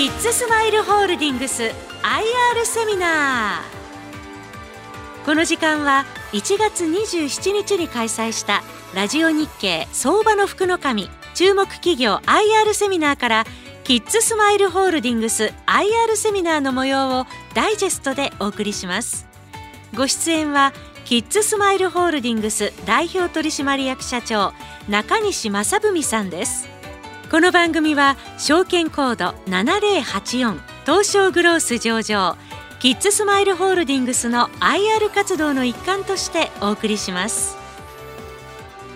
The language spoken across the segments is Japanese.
キッズスマイルホールディングス IR セミナー。この時間は1月27日に開催したラジオ日経相場の福の神注目企業 IR セミナーからキッズスマイルホールディングス IR セミナーの模様をダイジェストでお送りします。ご出演はキッズスマイルホールディングス代表取締役社長中西正文さんです。この番組は証券コード7084東証グロース上場キッズスマイルホールディングスの IR 活動の一環としてお送りします。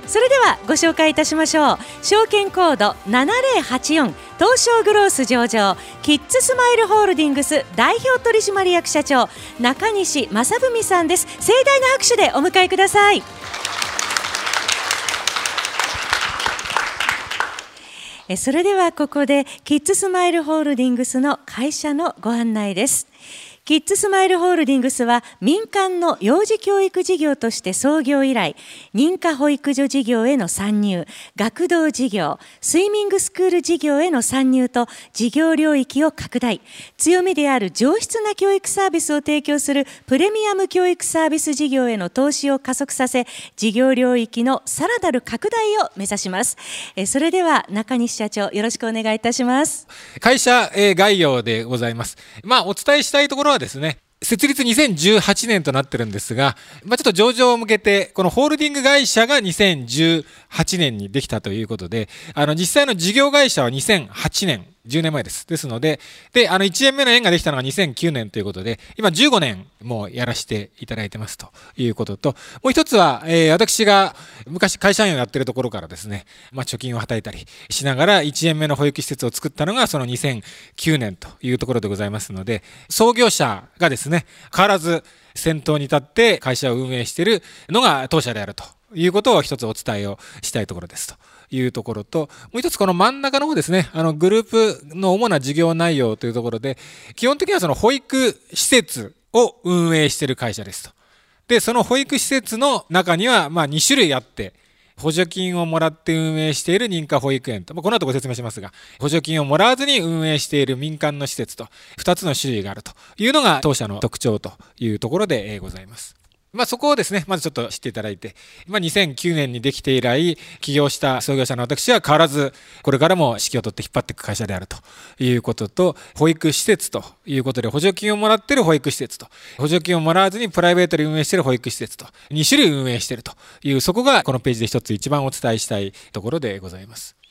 それではご紹介いたしましょう。証券コード7084東証グロース上場キッズスマイルホールディングス代表取締役社長中西正文さんです。盛大な拍手でお迎えください。それではここでキッズスマイルホールディングスの会社のご案内です。キッズスマイルホールディングスは民間の幼児教育事業として創業以来、認可保育所事業への参入、学童事業、スイミングスクール事業への参入と事業領域を拡大、強みである上質な教育サービスを提供するプレミアム教育サービス事業への投資を加速させ、事業領域のさらなる拡大を目指します。それでは中西社長、よろしくお願いいたします。会社概要でございます。まあ、お伝えしたいところはですね、設立2018年となってるんですが、まあ、ちょっと上場を向けて、このホールディング会社が2018年にできたということで、あの、実際の事業会社は2008年10年前です。ですので、で、あの、1年目の縁ができたのが2009年ということで、今15年もうやらせていただいてますということと、もう一つは、えー、私が昔会社員をやってるところからですね、まあ、貯金をはたいたりしながら1年目の保育施設を作ったのがその2009年というところでございますので、創業者がですね、変わらず先頭に立って会社を運営しているのが当社であるということを一つお伝えをしたいところですと。いうところと、もう一つこの真ん中の方ですね、あのグループの主な事業内容というところで、基本的にはその保育施設を運営している会社ですと。で、その保育施設の中には、まあ2種類あって、補助金をもらって運営している認可保育園と、ま、この後ご説明しますが、補助金をもらわずに運営している民間の施設と、2つの種類があるというのが当社の特徴というところでございます。まあ、そこをですね、まずちょっと知っていただいて、まあ、2009年にできて以来、起業した創業者の私は変わらず、これからも指揮を取って引っ張っていく会社であるということと、保育施設ということで、補助金をもらっている保育施設と、補助金をもらわずにプライベートで運営している保育施設と、2種類運営しているという、そこがこのページで一つ一番お伝えしたいところでございます。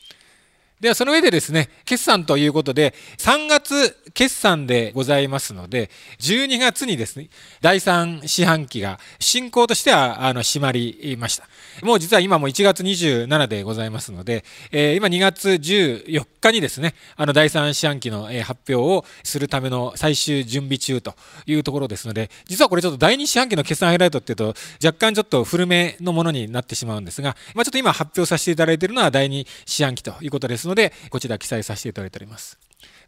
ではその上でですね、決算ということで、3月決算でございますので、12月にですね、第3四半期が進行としては、あの、閉まりました。もう実は今も1月27でございますので、えー、今2月14日にですね、あの、第3四半期の発表をするための最終準備中というところですので、実はこれちょっと第2四半期の決算ハイライトっていうと、若干ちょっと古めのものになってしまうんですが、まあ、ちょっと今発表させていただいているのは第2四半期ということですので、ので、こちら記載させていただいております。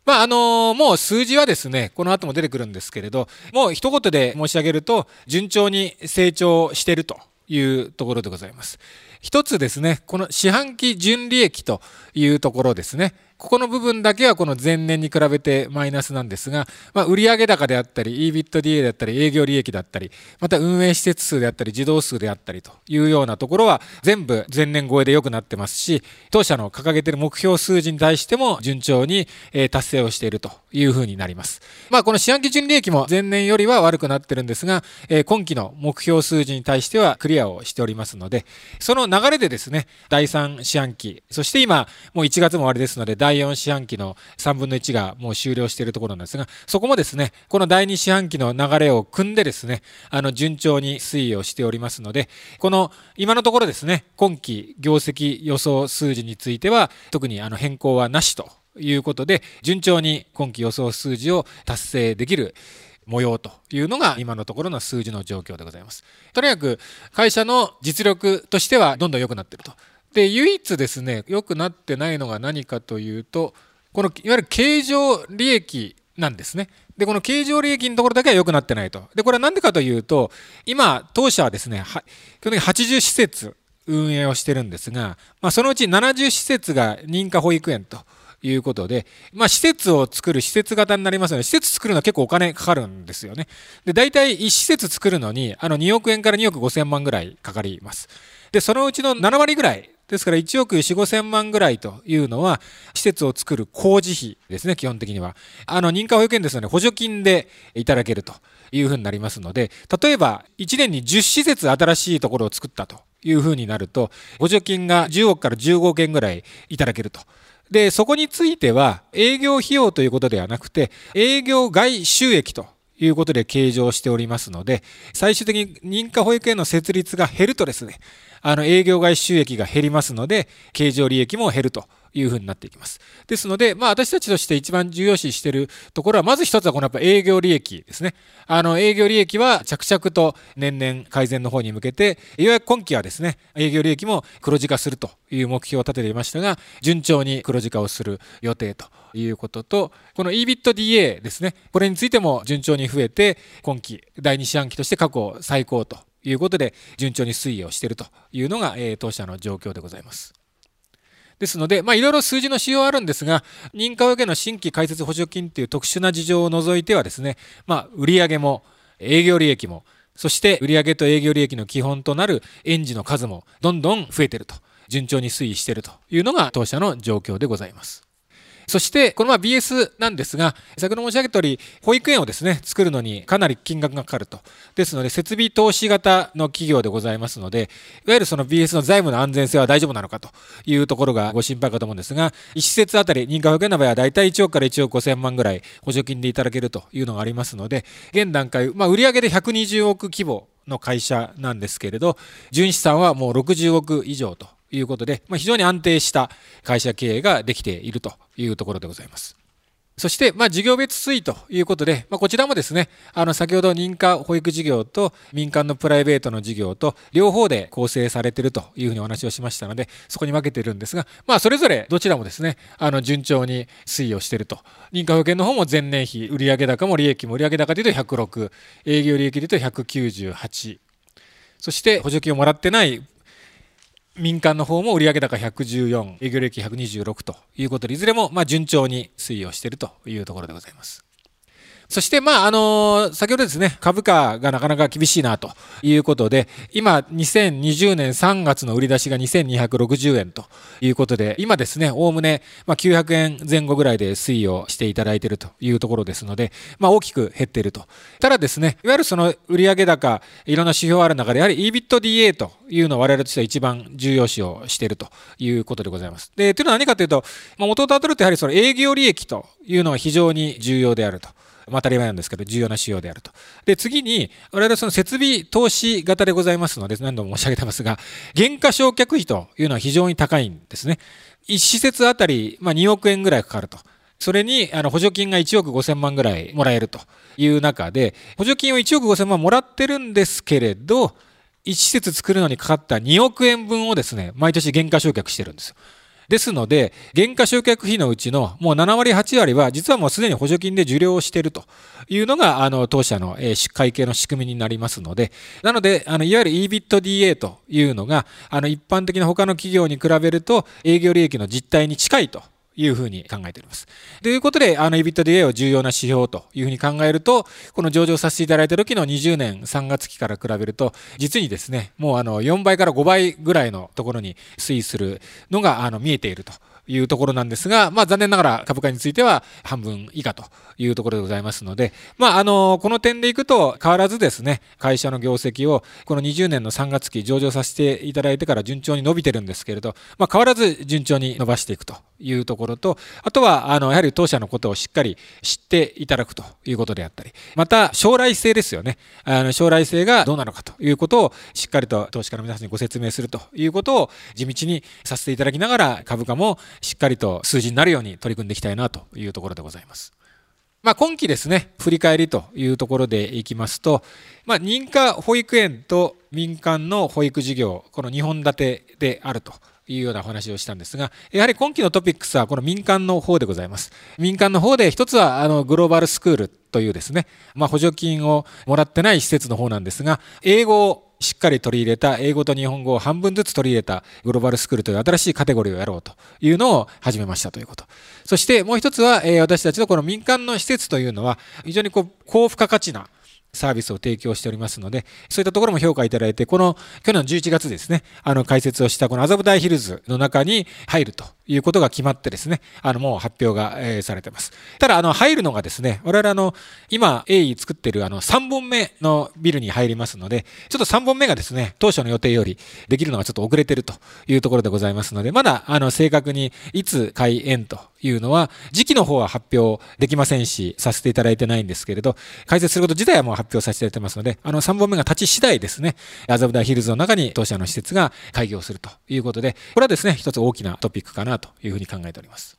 まあ、あのー、もう数字はですね、この後も出てくるんですけれど、もう一言で申し上げると、順調に成長しているというところでございます。一つですね、この四半期純利益というところですね。ここの部分だけはこの前年に比べてマイナスなんですが、まあ、売上高であったり、EBITDA だったり、営業利益だったり、また運営施設数であったり、児童数であったりというようなところは全部前年超えで良くなってますし、当社の掲げている目標数字に対しても順調に達成をしているというふうになります。まあ、この四半期純利益も前年よりは悪くなってるんですが、今期の目標数字に対してはクリアをしておりますので、その流れでですね、第3四半期、そして今、もう1月も終わりですので、第4四半期の3分の1がもう終了しているところなんですが、そこもですね、この第2四半期の流れを組んでですね、あの、順調に推移をしておりますので、この、今のところですね、今期業績予想数字については、特にあの変更はなしということで、順調に今期予想数字を達成できる模様というのが今のところの数字の状況でございます。とにかく会社の実力としてはどんどん良くなっていると。で、唯一ですね、良くなってないのが何かというと、このいわゆる経常利益なんですね。で、この経常利益のところだけは良くなってないと。で、これは何でかというと、今、当社はですね、基本的に80施設運営をしてるんですが、まあ、そのうち70施設が認可保育園ということで、まあ、施設を作る施設型になりますので、施設作るのは結構お金かかるんですよね。で、大体1施設作るのに、あの2億円から2億5千万ぐらいかかります。で、そのうちの7割ぐらい、ですから1億4、5千万ぐらいというのは、施設を作る工事費ですね、基本的には。あの、認可保育園ですので、補助金でいただけるというふうになりますので、例えば、1年に10施設新しいところを作ったというふうになると、補助金が10億から15億円ぐらいいただけると。で、そこについては、営業費用ということではなくて、営業外収益ということで計上しておりますので、最終的に認可保育園の設立が減るとですね、あの営業外収益が減りますので、経常利益も減ると。いうふうになっていきます。ですので、まあ私たちとして一番重要視しているところは、まず一つはこのやっぱ営業利益ですね。あの営業利益は着々と年々改善の方に向けて、ようやく今期はですね、営業利益も黒字化するという目標を立てていましたが、順調に黒字化をする予定ということと、この EBITDA ですね、これについても順調に増えて、今期第2四半期として過去最高ということで、順調に推移をしているというのが、えー、当社の状況でございます。ですので、まあ、いろいろ数字の仕様あるんですが、認可受けの新規開設補助金という特殊な事情を除いてはですね、まあ、売上も営業利益も、そして売上と営業利益の基本となる園児の数もどんどん増えていると、順調に推移しているというのが当社の状況でございます。そして、このま BS なんですが、先ほど申し上げた通り、保育園をですね、作るのにかなり金額がかかると。ですので、設備投資型の企業でございますので、いわゆるその BS の財務の安全性は大丈夫なのかというところがご心配かと思うんですが、1施設あたり認可保育園の場合はだいたい1億から1億5000万ぐらい補助金でいただけるというのがありますので、現段階、まあ、売上で120億規模の会社なんですけれど、純資産はもう60億以上ということで、まあ、非常に安定した会社経営ができているというところでございます。そして、まあ、事業別推移ということで、まあ、こちらもですね、あの、先ほど認可保育事業と民間のプライベートの事業と両方で構成されているというふうにお話をしましたので、そこに分けているんですが、まあ、それぞれどちらもですね、あの、順調に推移をしていると。認可保険の方も前年比、売上高も利益も売上高でいうと106、営業利益でいうと198、そして補助金をもらってない民間の方も売上高114、営業利益126ということで、いずれもま順調に推移をしているというところでございます。そして、まあ、あの先ほどですね、株価がなかなか厳しいなということで、今、2020年3月の売り出しが2260円ということで、今ですね、おおむね、まあ、900円前後ぐらいで推移をしていただいているというところですので、まあ、大きく減っていると。ただですね、いわゆるその売上高、いろんな指標ある中で、やはり EBITDA というのを我々としては一番重要視をしているということでございます。で、というのは何かというと、まあ、元をたどるとやはりその営業利益というのは非常に重要であると。当たり前なんですけど、重要な仕様であると。で、次に、我々その設備投資型でございますので、何度も申し上げてますが、原価償却費というのは非常に高いんですね。1施設あたり、まあ、2億円ぐらいかかると。それに、あの、補助金が1億5千万ぐらいもらえるという中で、補助金を1億5千万もらってるんですけれど、1施設作るのにかかった2億円分をですね、毎年原価償却してるんですよ。ですので、減価償却費のうちのもう7割、8割は、実はもうすでに補助金で受領をしているというのが、あの、当社の、会計の仕組みになりますので、なので、あの、いわゆる EBITDA というのが、あの、一般的な他の企業に比べると、営業利益の実態に近いというふうに考えております。ということで、あの、EBITDA を重要な指標というふうに考えると、この上場させていただいた時の20年3月期から比べると、実にですね、もうあの、4倍から5倍ぐらいのところに推移するのが、あの、見えていると。いうところなんですが、まあ残念ながら株価については半分以下というところでございますので、まああの、この点でいくと変わらずですね、会社の業績をこの20年の3月期上場させていただいてから順調に伸びてるんですけれど、まあ変わらず順調に伸ばしていくというところと、あとは、あの、やはり当社のことをしっかり知っていただくということであったり、また将来性ですよね。あの、将来性がどうなのかということをしっかりと投資家の皆さんにご説明するということを地道にさせていただきながら株価もしっかりと数字になるように取り組んでいきたいなというところでございます。まあ、今期ですね、振り返りというところでいきますと、まあ、認可保育園と民間の保育事業、この2本立てであるというような話をしたんですが、やはり今期のトピックスはこの民間の方でございます。民間の方で一つはあのグローバルスクールというですね、まあ、補助金をもらってない施設の方なんですが、英語をしっかり取り入れた英語と日本語を半分ずつ取り入れたグローバルスクールという新しいカテゴリーをやろうというのを始めましたということ。そしてもう一つは、え、私たちのこの民間の施設というのは非常にこう高付加価値なサービスを提供しておりますので、そういったところも評価いただいて、この去年の11月ですね、あの解説をしたこの麻布台ヒルズの中に入るということが決まってですね、あのもう発表が、えー、されてます。ただ、あの入るのがですね、我々あの今、鋭意作ってるあの3本目のビルに入りますので、ちょっと3本目がですね、当初の予定よりできるのがちょっと遅れてるというところでございますので、まだあの正確にいつ開園というのは、時期の方は発表できませんし、させていただいてないんですけれど、解説すること自体はもう発表させていただいてますので、あの3本目が立ち次第ですね、麻布台ヒルズの中に当社の施設が開業するということで、これはですね、一つ大きなトピックかなというふうに考えております。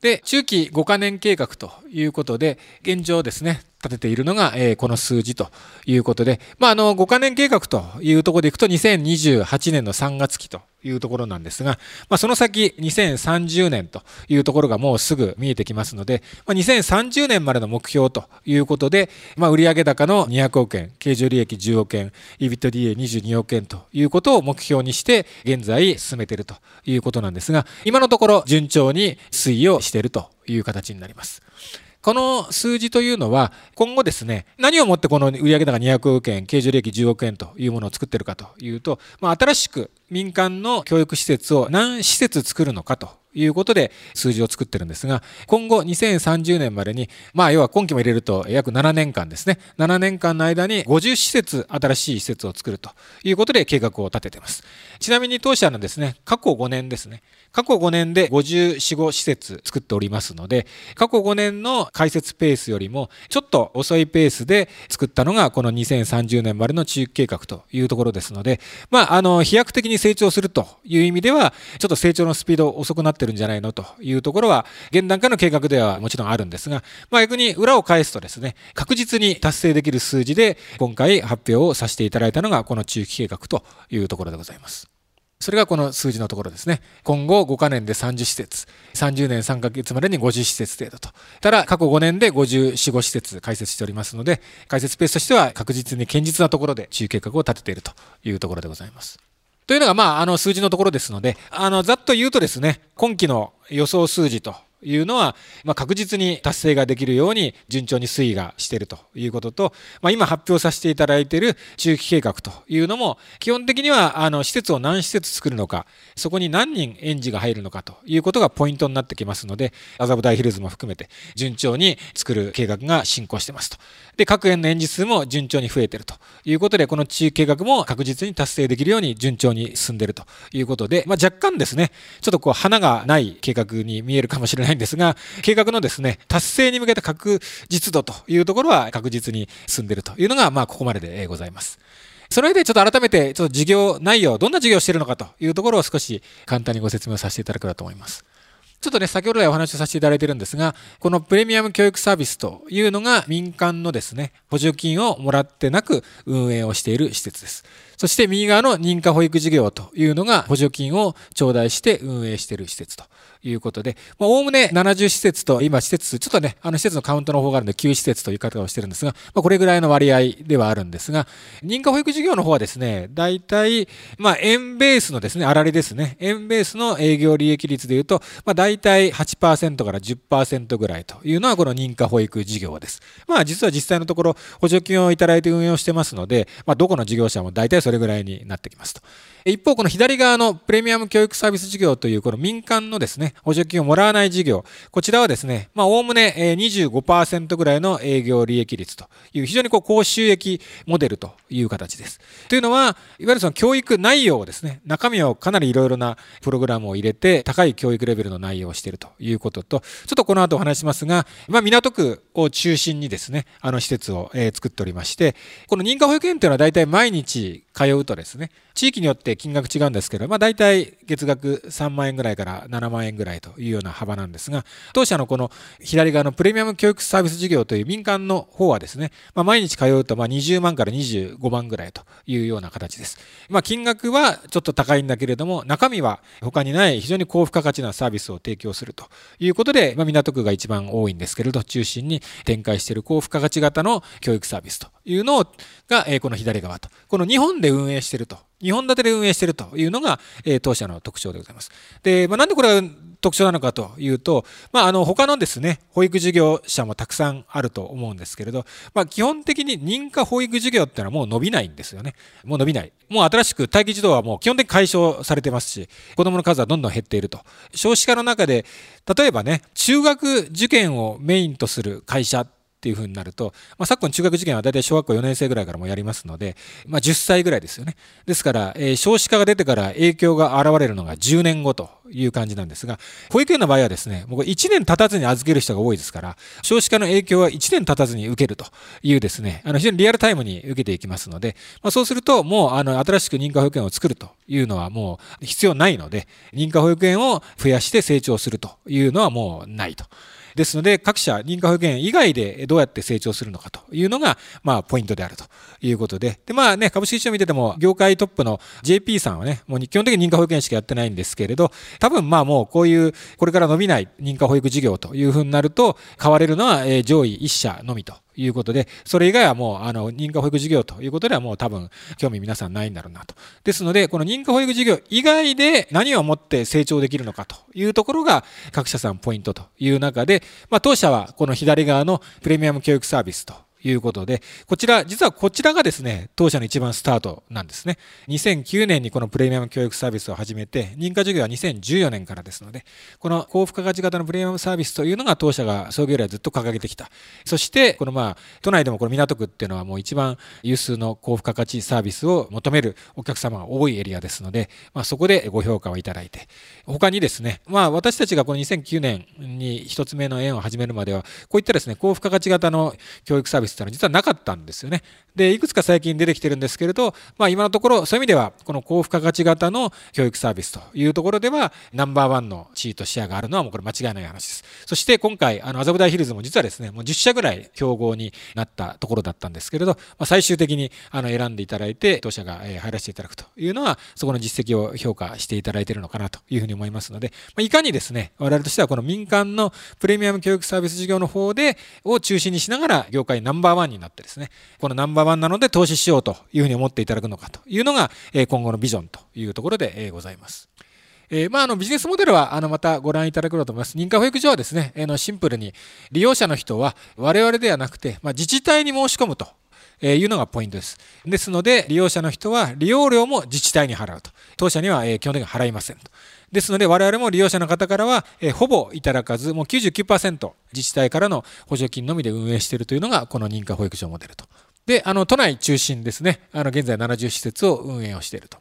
で、中期5カ年計画ということで、現状ですね、立てているのが、え、この数字ということで、まあ、あの、5カ年計画というところでいくと、2028年の3月期というところなんですが、まあ、その先2030年というところがもうすぐ見えてきますので、まあ、2030年までの目標ということで、まあ、売上高の200億円、経常利益10億円、EBITDA22 億円ということを目標にして現在進めているということなんですが、今のところ順調に推移をしているという形になります。この数字というのは、今後ですね、何をもってこの売上高200億円、経常利益10億円というものを作っているかというと、まあ、新しく民間の教育施設を何施設作るのかということで数字を作ってるんですが、今後2030年までに、まあ要は今期も入れると約7年間ですね、7年間の間に50施設、新しい施設を作るということで計画を立てています。ちなみに当社のですね、過去5年ですね、過去5年で54、5施設作っておりますので、過去5年の開設ペースよりもちょっと遅いペースで作ったのがこの2030年までの中期計画というところですので、まあ、あの、飛躍的に成長するという意味では、ちょっと成長のスピード遅くなってるんじゃないのというところは、現段階の計画ではもちろんあるんですが、まあ、逆に裏を返すとですね、確実に達成できる数字で今回発表をさせていただいたのがこの中期計画というところでございます。それがこの数字のところですね。今後5カ年で30施設、30年3ヶ月までに50施設程度と。ただ、過去5年で54、5施設開設しておりますので、開設ペースとしては確実に堅実なところで中計画を立てているというところでございます。というのが、まあ、あの数字のところですので、あの、ざっと言うとですね、今期の予想数字というのは、まあ、確実に達成ができるように順調に推移がしているということと、まあ、今発表させていただいている中期計画というのも基本的にはあの施設を何施設作るのかそこに何人園児が入るのかということがポイントになってきますので麻布台ヒルズも含めて順調に作る計画が進行してますとで各園の園児数も順調に増えているということでこの中期計画も確実に達成できるように順調に進んでいるということで、まあ、若干ですねちょっとこう花がない計画に見えるかもしれないないんですが、計画のですね、達成に向けた確実度というところは確実に進んでいるというのが、まあ、ここまででございます。その上でちょっと改めて、ちょっと事業内容、どんな事業をしているのかというところを少し簡単にご説明させていただければと思います。ちょっとね、先ほど来お話をさせていただいているんですが、このプレミアム教育サービスというのが民間のですね、補助金をもらってなく運営をしている施設です。そして右側の認可保育事業というのが補助金を頂戴して運営している施設ということで、まあ、おおむね70施設と、今施設、ちょっとね、あの施設のカウントの方があるので9施設という方をしてるんですが、まあ、これぐらいの割合ではあるんですが、認可保育事業の方はですね、大体、まあ、円ベースのですね、粗利ですね、円ベースの営業利益率でいうと、まあ、大体8%から10%ぐらいというのはこの認可保育事業です。まあ、実は実際のところ、補助金をいただいて運用してますので、まあ、どこの事業者も大体それぐらいになってきますと。一方、この左側のプレミアム教育サービス事業というこの民間のですね、補助金をもらわない事業、こちらはですね、まあ、おおむね25%ぐらいの営業利益率という非常にこう高収益モデルという形です。というのは、いわゆるその教育内容をですね、中身をかなりいろいろなプログラムを入れて、高い教育レベルの内容をしているということと、ちょっとこの後お話しますが、まあ、港区を中心にですね、あの施設を、作っておりまして、この認可保育園というのは大体毎日通うとですね、地域によってって金額違うんですけど、まあ、大体月額3万円ぐらいから7万円ぐらいというような幅なんですが、当社のこの左側のプレミアム教育サービス事業という民間の方はですね、まあ、毎日通うとま20万から25万ぐらいというような形です。まあ、金額はちょっと高いんだけれども、中身は他にない非常に高付加価値なサービスを提供するということで、ま、港区が一番多いんですけれど、中心に展開している高付加価値型の教育サービスというのが、えこの左側と。この日本で運営していると。2本立てで運営しているというのが、え当社の特徴でございます。で、まあ、なんでこれが特徴なのかというと、まあ、あの、他のですね、保育事業者もたくさんあると思うんですけれど、まあ、基本的に認可保育事業っていうのはもう伸びないんですよね。もう伸びない。もう新しく待機児童はもう基本的に解消されてますし、子供の数はどんどん減っていると。少子化の中で、例えばね、中学受験をメインとする会社っていうふうになると、まあ、昨今中学受験は大体小学校4年生ぐらいからもやりますので、まあ、10歳ぐらいですよね。ですから、えー、少子化が出てから影響が現れるのが10年後という感じなんですが、保育園の場合はですね、もう1年経たずに預ける人が多いですから、少子化の影響は1年経たずに受けるというですね、あの非常にリアルタイムに受けていきますので、まあ、そうすると、もうあの新しく認可保育園を作るというのはもう必要ないので、認可保育園を増やして成長するというのはもうないと。ですので、各社認可保育園以外でどうやって成長するのかというのが、まあ、ポイントであるということで、で、まあね、株式市場見てても、業界トップの JP さんはね、もう基本的に認可保育園しかやってないんですけれど、多分まあもうこういう、これから伸びない認可保育事業というふうになると、買われるのは上位1社のみと。いうことで、それ以外はもう、あの、認可保育事業ということではもう多分、興味皆さんないんだろうなと。ですので、この認可保育事業以外で何をもって成長できるのかというところが、各社さんポイントという中で、まあ、当社はこの左側のプレミアム教育サービスということで、こちら、実はこちらがですね、当社の一番スタートなんですね。2009年にこのプレミアム教育サービスを始めて、認可授業は2014年からですので、この高付加価値型のプレミアムサービスというのが当社が創業以来ずっと掲げてきた。そして、このまあ、都内でもこの港区っていうのはもう一番有数の高付加価値サービスを求めるお客様が多いエリアですので、まあ、そこでご評価をいただいて、他にですね、まあ、私たちがこの2009年に一つ目の園を始めるまでは、こういったですね、高付加価値型の教育サービスっていうのは実はなかったんですよね。で、いくつか最近出てきてるんですけれど、まあ今のところそういう意味では、この高付加価値型の教育サービスというところでは、ナンバーワンの地位とシェアがあるのはもうこれ間違いない話です。そして今回、あの、麻布台ヒルズも実はですね、もう10社ぐらい競合になったところだったんですけれど、まあ、最終的にあの選んでいただいて、当社が入らせていただくというのは、そこの実績を評価していただいているのかなというふうに思いますので、まあ、いかにですね、我々としてはこの民間のプレミアム教育サービス事業の方で、を中心にしながら業界ナンバーバーワンになってですね、このナンバーワンなので投資しようというふうに思っていただくのかというのが、今後のビジョンというところでございます。えー、まあ、あのビジネスモデルはあのまたご覧いただければと思います。認可保育所はですね、え、のシンプルに利用者の人は我々ではなくて、まあ、自治体に申し込むと。えいうのがポイントです。ですので、利用者の人は利用料も自治体に払うと。当社には、え基本的に払いませんと。ですので、我々も利用者の方からは、えほぼいただかず、もう99%自治体からの補助金のみで運営しているというのが、この認可保育所モデルと。で、あの、都内中心ですね。あの、現在70施設を運営をしていると。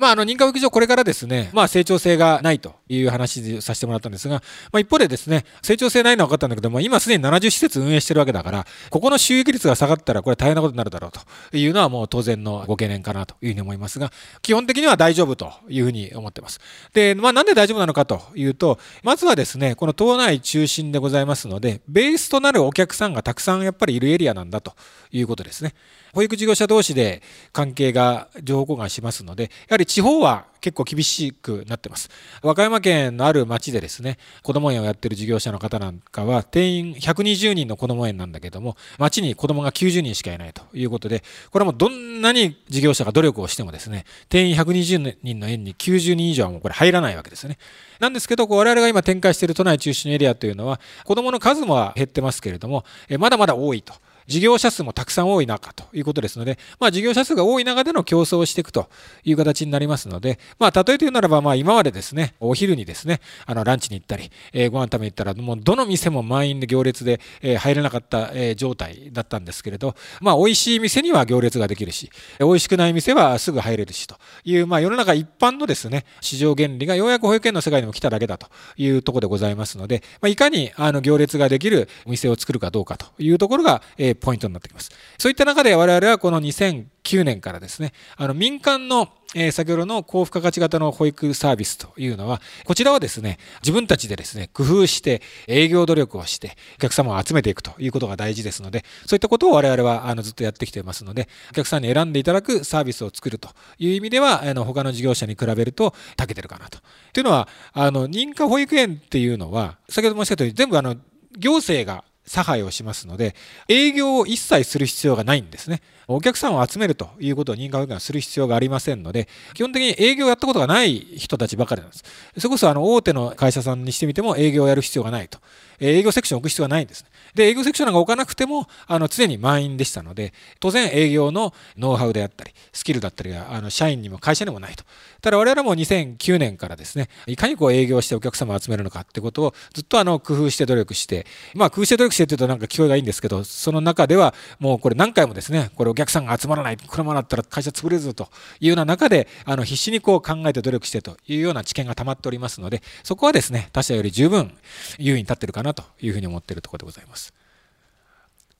まあ、あの、認可保育所これからですね、まあ、成長性がないという話させてもらったんですが、まあ、一方でですね、成長性ないのは分かったんだけども、今すでに70施設運営してるわけだから、ここの収益率が下がったらこれ大変なことになるだろうというのはもう当然のご懸念かなというふうに思いますが、基本的には大丈夫というふうに思ってます。で、まあ、なんで大丈夫なのかというと、まずはですね、この島内中心でございますので、ベースとなるお客さんがたくさんやっぱりいるエリアなんだということですね。保育事業者同士で関係が情報交換しますので、やはり地方は結構厳しくなってます。和歌山県のある町でですね、子ども園をやってる事業者の方なんかは、定員120人の子ども園なんだけども、町に子どもが90人しかいないということで、これはもうどんなに事業者が努力をしてもですね、定員120人の園に90人以上はもうこれ入らないわけですね。なんですけど、我々が今展開している都内中心エリアというのは、子どもの数も減ってますけれども、まだまだ多いと。事業者数もたくさん多い中ということですので、まあ、事業者数が多い中での競争をしていくという形になりますので、まあ、例えて言うならば、まあ、今までですね、お昼にですね、あの、ランチに行ったり、えー、ご飯食べに行ったら、もうどの店も満員で行列で、えー、入れなかった、えー、状態だったんですけれど、まあ、美味しい店には行列ができるし、美味しくない店はすぐ入れるしという、まあ、世の中一般のですね、市場原理がようやく保育園の世界にも来ただけだというところでございますので、まあ、いかにあの行列ができるお店を作るかどうかというところが、ええ、ポイントになってきます。そういった中で我々はこの2009年からですね、あの民間のえ、先ほどの高付加価値型の保育サービスというのは、こちらはですね、自分たちでですね、工夫して、営業努力をして、お客様を集めていくということが大事ですので、そういったことを我々はあのずっとやってきていますので、お客さんに選んでいただくサービスを作るという意味では、あの他の事業者に比べると長けてるかなと。というのは、あの認可保育園っていうのは、先ほど申し上げたように、全部あの行政が差配をしますので、営業を一切する必要がないんですね。お客さんを集めるということを認可保育園はする必要がありませんので、基本的に営業をやったことがない人たちばかりなんです。それこそあの大手の会社さんにしてみても営業をやる必要がないと。営業セクションを置く必要がないんです、で、営業セクションなんか置かなくても、あの、常に満員でしたので、当然営業のノウハウであったり、スキルだったりが、あの、社員にも会社にもないと。ただ我々も2009年からですね、いかにこう営業してお客様を集めるのかってことをずっとあの、工夫して努力して、まあ、工夫して努力してって言うとなんか聞こえがいいんですけど、その中ではもうこれ何回もですね、これお客さんが集まらない、これもなったら会社潰れるぞというような中で、あの、必死にこう考えて努力してというような知見が溜まっておりますので、そこはですね、他社より十分優位に立ってるかなというふうに思っているところでございます。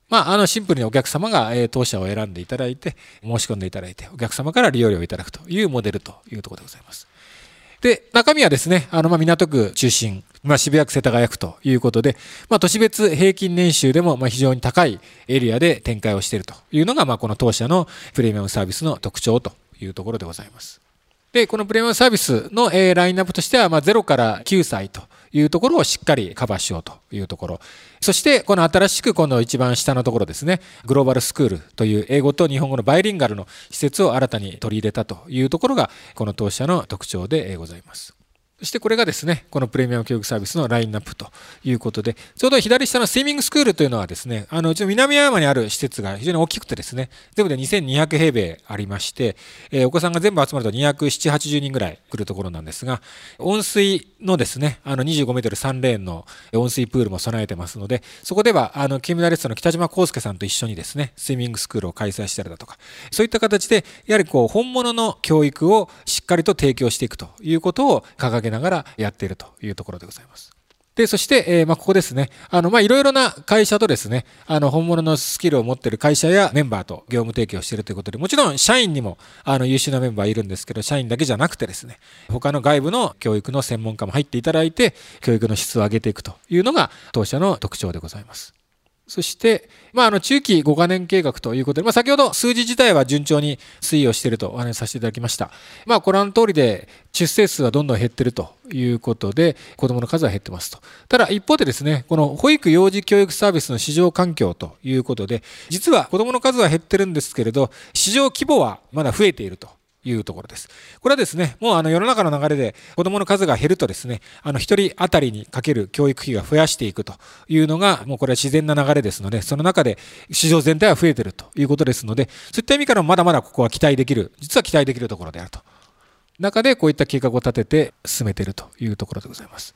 まあ、あの、シンプルにお客様が、え当社を選んでいただいて、申し込んでいただいて、お客様から利用料をいただくというモデルというところでございます。で、中身はですね、あの、ま、港区中心、まあ、渋谷区世田谷区ということで、まあ、都市別平均年収でも、ま、非常に高いエリアで展開をしているというのが、まあ、この当社のプレミアムサービスの特徴というところでございます。で、このプレミアムサービスの、ラインナップとしては、まあ、0から9歳というところをしっかりカバーしようというところ。そして、この新しくこの一番下のところですね、グローバルスクールという英語と日本語のバイリンガルの施設を新たに取り入れたというところが、この当社の特徴でございます。そしてこれがですね、このプレミアム教育サービスのラインナップということで、ちょうど左下のスイミングスクールというのはですね、あのうちの南山にある施設が非常に大きくてですね、全部で2200平米ありまして、えー、お子さんが全部集まると2780人ぐらい来るところなんですが、温水のですね、あの25メートル3レーンの温水プールも備えてますので、そこではあの金メダリストの北島康介さんと一緒にですね、スイミングスクールを開催したりだとか、そういった形で、やはりこう本物の教育をしっかりと提供していくということを掲げながらやっているというところでございます。で、そして、えー、まあ、ここですね。あの、まあ、いろいろな会社とですね、あの、本物のスキルを持ってる会社やメンバーと業務提供しているということで、もちろん社員にも、あの、優秀なメンバーいるんですけど、社員だけじゃなくてですね、他の外部の教育の専門家も入っていただいて、教育の質を上げていくというのが、当社の特徴でございます。そして、まあ、あの、中期5カ年計画ということで、まあ、先ほど数字自体は順調に推移をしているとお話しさせていただきました。まあ、ご覧の通りで、出生数はどんどん減っているということで、子供の数は減ってますと。ただ、一方でですね、この保育幼児教育サービスの市場環境ということで、実は子供の数は減ってるんですけれど、市場規模はまだ増えていると。いうところです。これはですね、もうあの世の中の流れで子供の数が減るとですね、あの一人当たりにかける教育費が増やしていくというのが、もうこれは自然な流れですので、その中で市場全体は増えてるということですので、そういった意味からもまだまだここは期待できる、実は期待できるところであると。中でこういった計画を立てて進めているというところでございます。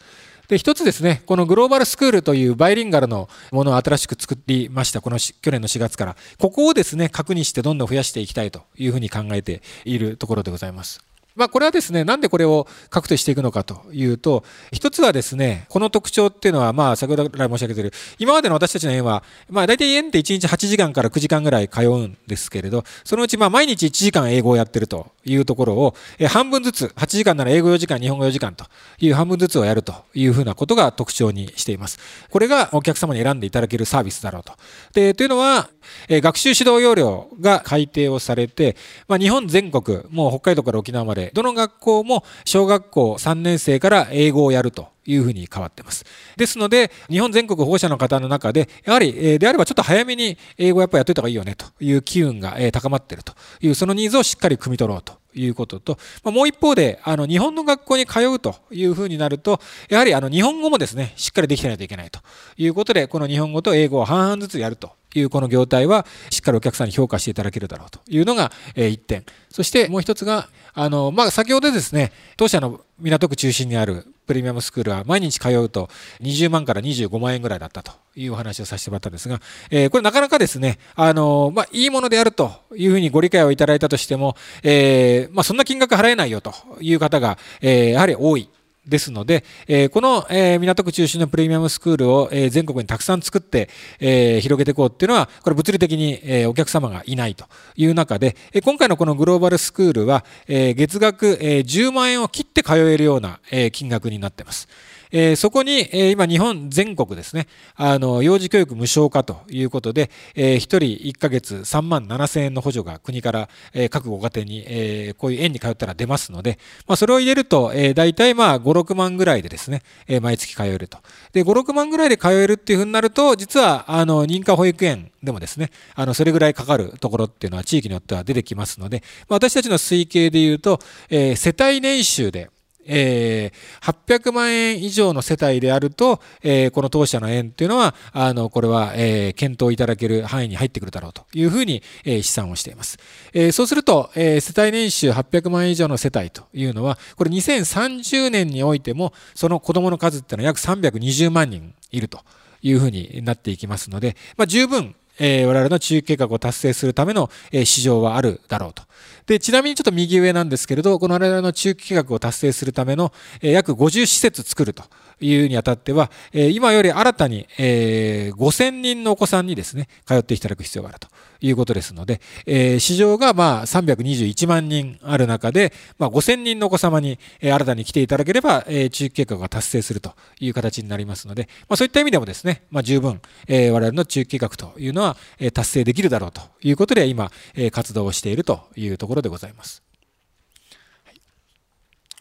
で、一つですね、このグローバルスクールというバイリンガルのものを新しく作りました、この去年の4月から。ここをですね、核にしてどんどん増やしていきたいというふうに考えているところでございます。まあ、これはですね、なんでこれを核としていくのかというと、一つはですね、この特徴っていうのは、まあ、先ほどから申し上げている、今までの私たちの園は、まあ、大体園って1日8時間から9時間ぐらい通うんですけれど、そのうち、まあ、毎日1時間英語をやってるというところを、え半分ずつ、8時間なら英語4時間、日本語4時間という半分ずつをやるというふうなことが特徴にしています。これがお客様に選んでいただけるサービスだろうと。で、というのは、え学習指導要領が改定をされて、まあ、日本全国、もう北海道から沖縄まで、どの学校も小学校3年生から英語をやると。いうふうに変わってます。ですので、日本全国保護者の方の中で、やはり、えであればちょっと早めに英語やっぱやっといた方がいいよねという機運が、え高まってるという、そのニーズをしっかり汲み取ろうということと、まもう一方で、あの、日本の学校に通うというふうになると、やはりあの、日本語もですね、しっかりできてないといけないということで、この日本語と英語を半々ずつやるというこの業態は、しっかりお客さんに評価していただけるだろうというのが、え1点。そしてもう一つが、あの、まあ、先ほどですね、当社の港区中心にあるプレミアムスクールは毎日通うと20万から25万円ぐらいだったというお話をさせてもらったんですが、えー、これなかなかですね、あのまあ、いいものであるというふうにご理解をいただいたとしても、えー、まあ、そんな金額払えないよという方が、えー、やはり多い。ですので、えー、この、えー、港区中心のプレミアムスクールを、えー、全国にたくさん作って、えー、広げていこうっていうのは、これ物理的に、えー、お客様がいないという中で、えー、今回のこのグローバルスクールは、えー、月額、えー、10万円を切って通えるような、えー、金額になってます。え、そこに、え、今日本全国ですね、あの、幼児教育無償化ということで、え、1人1ヶ月3万7千円の補助が国から、え、各ご家庭に、え、こういう園に通ったら出ますので、まあ、それを入れると、えー、大体まあ5、6万ぐらいでですね、え、毎月通えると。で、5、6万ぐらいで通えるっていうふうになると、実は、あの、認可保育園でもですね、あの、それぐらいかかるところっていうのは地域によっては出てきますので、まあ、私たちの推計で言うと、え、世帯年収で、えー、800万円以上の世帯であると、えー、この当社の園っていうのは、あの、これは、えー、検討いただける範囲に入ってくるだろうというふうに、えー、試算をしています。えー、そうすると、えー、世帯年収800万円以上の世帯というのは、これ2030年においても、その子供の数っていうのは約320万人いるというふうになっていきますので、まあ、十分、えー、我々の中期計画を達成するための、えー、市場はあるだろうと。で、ちなみにちょっと右上なんですけれど、この我々の中期計画を達成するための、えー、約50施設作るというにあたっては、え、今より新たに、え、5000人のお子さんにですね、通っていただく必要があると。いうことですので、え、市場がまあ321万人ある中で、ま、5000人のお子様に、え、新たに来ていただければ、え、中期計画が達成するという形になりますので、ま、そういった意味でもですね、ま、十分、え、我々の中期計画というのは、え、達成できるだろうということで今、え、活動をしているというところでございます。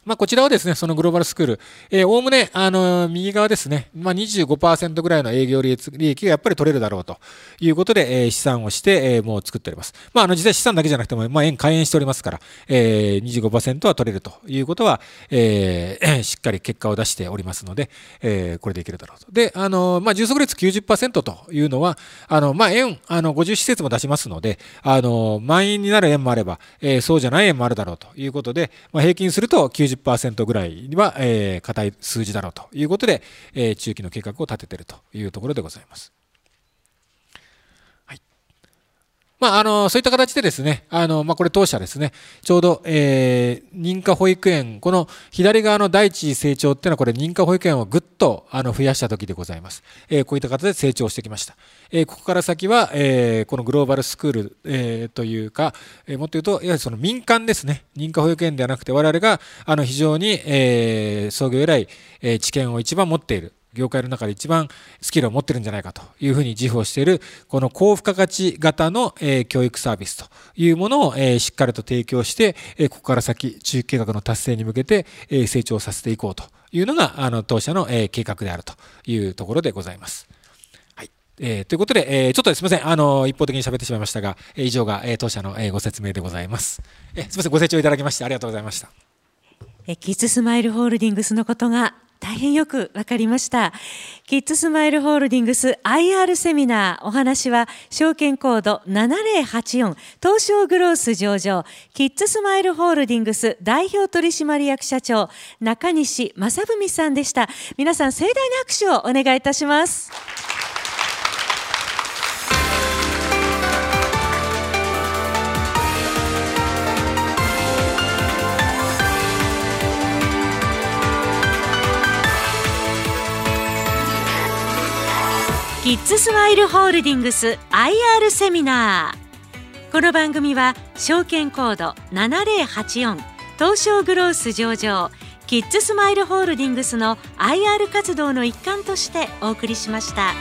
まあ、こちらはですね、そのグローバルスクール、えー、おおむね、あのー、右側ですね、まあ、25%ぐらいの営業利益がやっぱり取れるだろうと。いうことで、えー、資産をして、えー、もう作っております。まあ、あの、実際資産だけじゃなくても、まあ、円開園しておりますから、えー、25%は取れると。いうことは、えー、しっかり結果を出しておりますので、えー、これでいけるだろうと。で、あのー、まあ、充足率90%というのは、あの、まあ、円、あの、50施設も出しますので、あの、満員になる円もあれば、えー、そうじゃない円もあるだろうと。いうことで、まあ、平均すると90% 90%ぐらいには、えー、硬い数字だろうということで、えー、中期の計画を立てているというところでございます。まあ、あの、そういった形でですね、あの、まあ、これ当社ですね、ちょうど、えー、認可保育園、この左側の第一成長っていうのは、これ認可保育園をぐっと、あの、増やした時でございます。えー、こういった形で成長してきました。えー、ここから先は、えー、このグローバルスクール、えー、というか、えー、もっと言うと、いわゆるその民間ですね、認可保育園ではなくて、我々が、あの、非常に、えー、創業以来、えー、知見を一番持っている、業界の中で一番スキルを持ってるんじゃないかというふうに自負をしている、この高付加価値型の、教育サービスというものを、しっかりと提供して、ここから先、中期計画の達成に向けて、成長させていこうというのが、あの、当社の、計画であるというところでございます。はい。えー、ということで、えー、ちょっとすみません。あの、一方的に喋ってしまいましたが、以上が、え、当社の、え、ご説明でございます。え、すみません。ご清聴いただきましてありがとうございました。えキッズスマイルホールディングスのことが大変よくわかりました。キッズスマイルホールディングス IR セミナーお話は証券コード7084東証グロース上場キッズスマイルホールディングス代表取締役社長中西正文さんでした。皆さん盛大な拍手をお願いいたします。キッズスマイルホールディングス IR セミナーこの番組は証券コード7084東証グロース上場キッズスマイルホールディングスの IR 活動の一環としてお送りしました。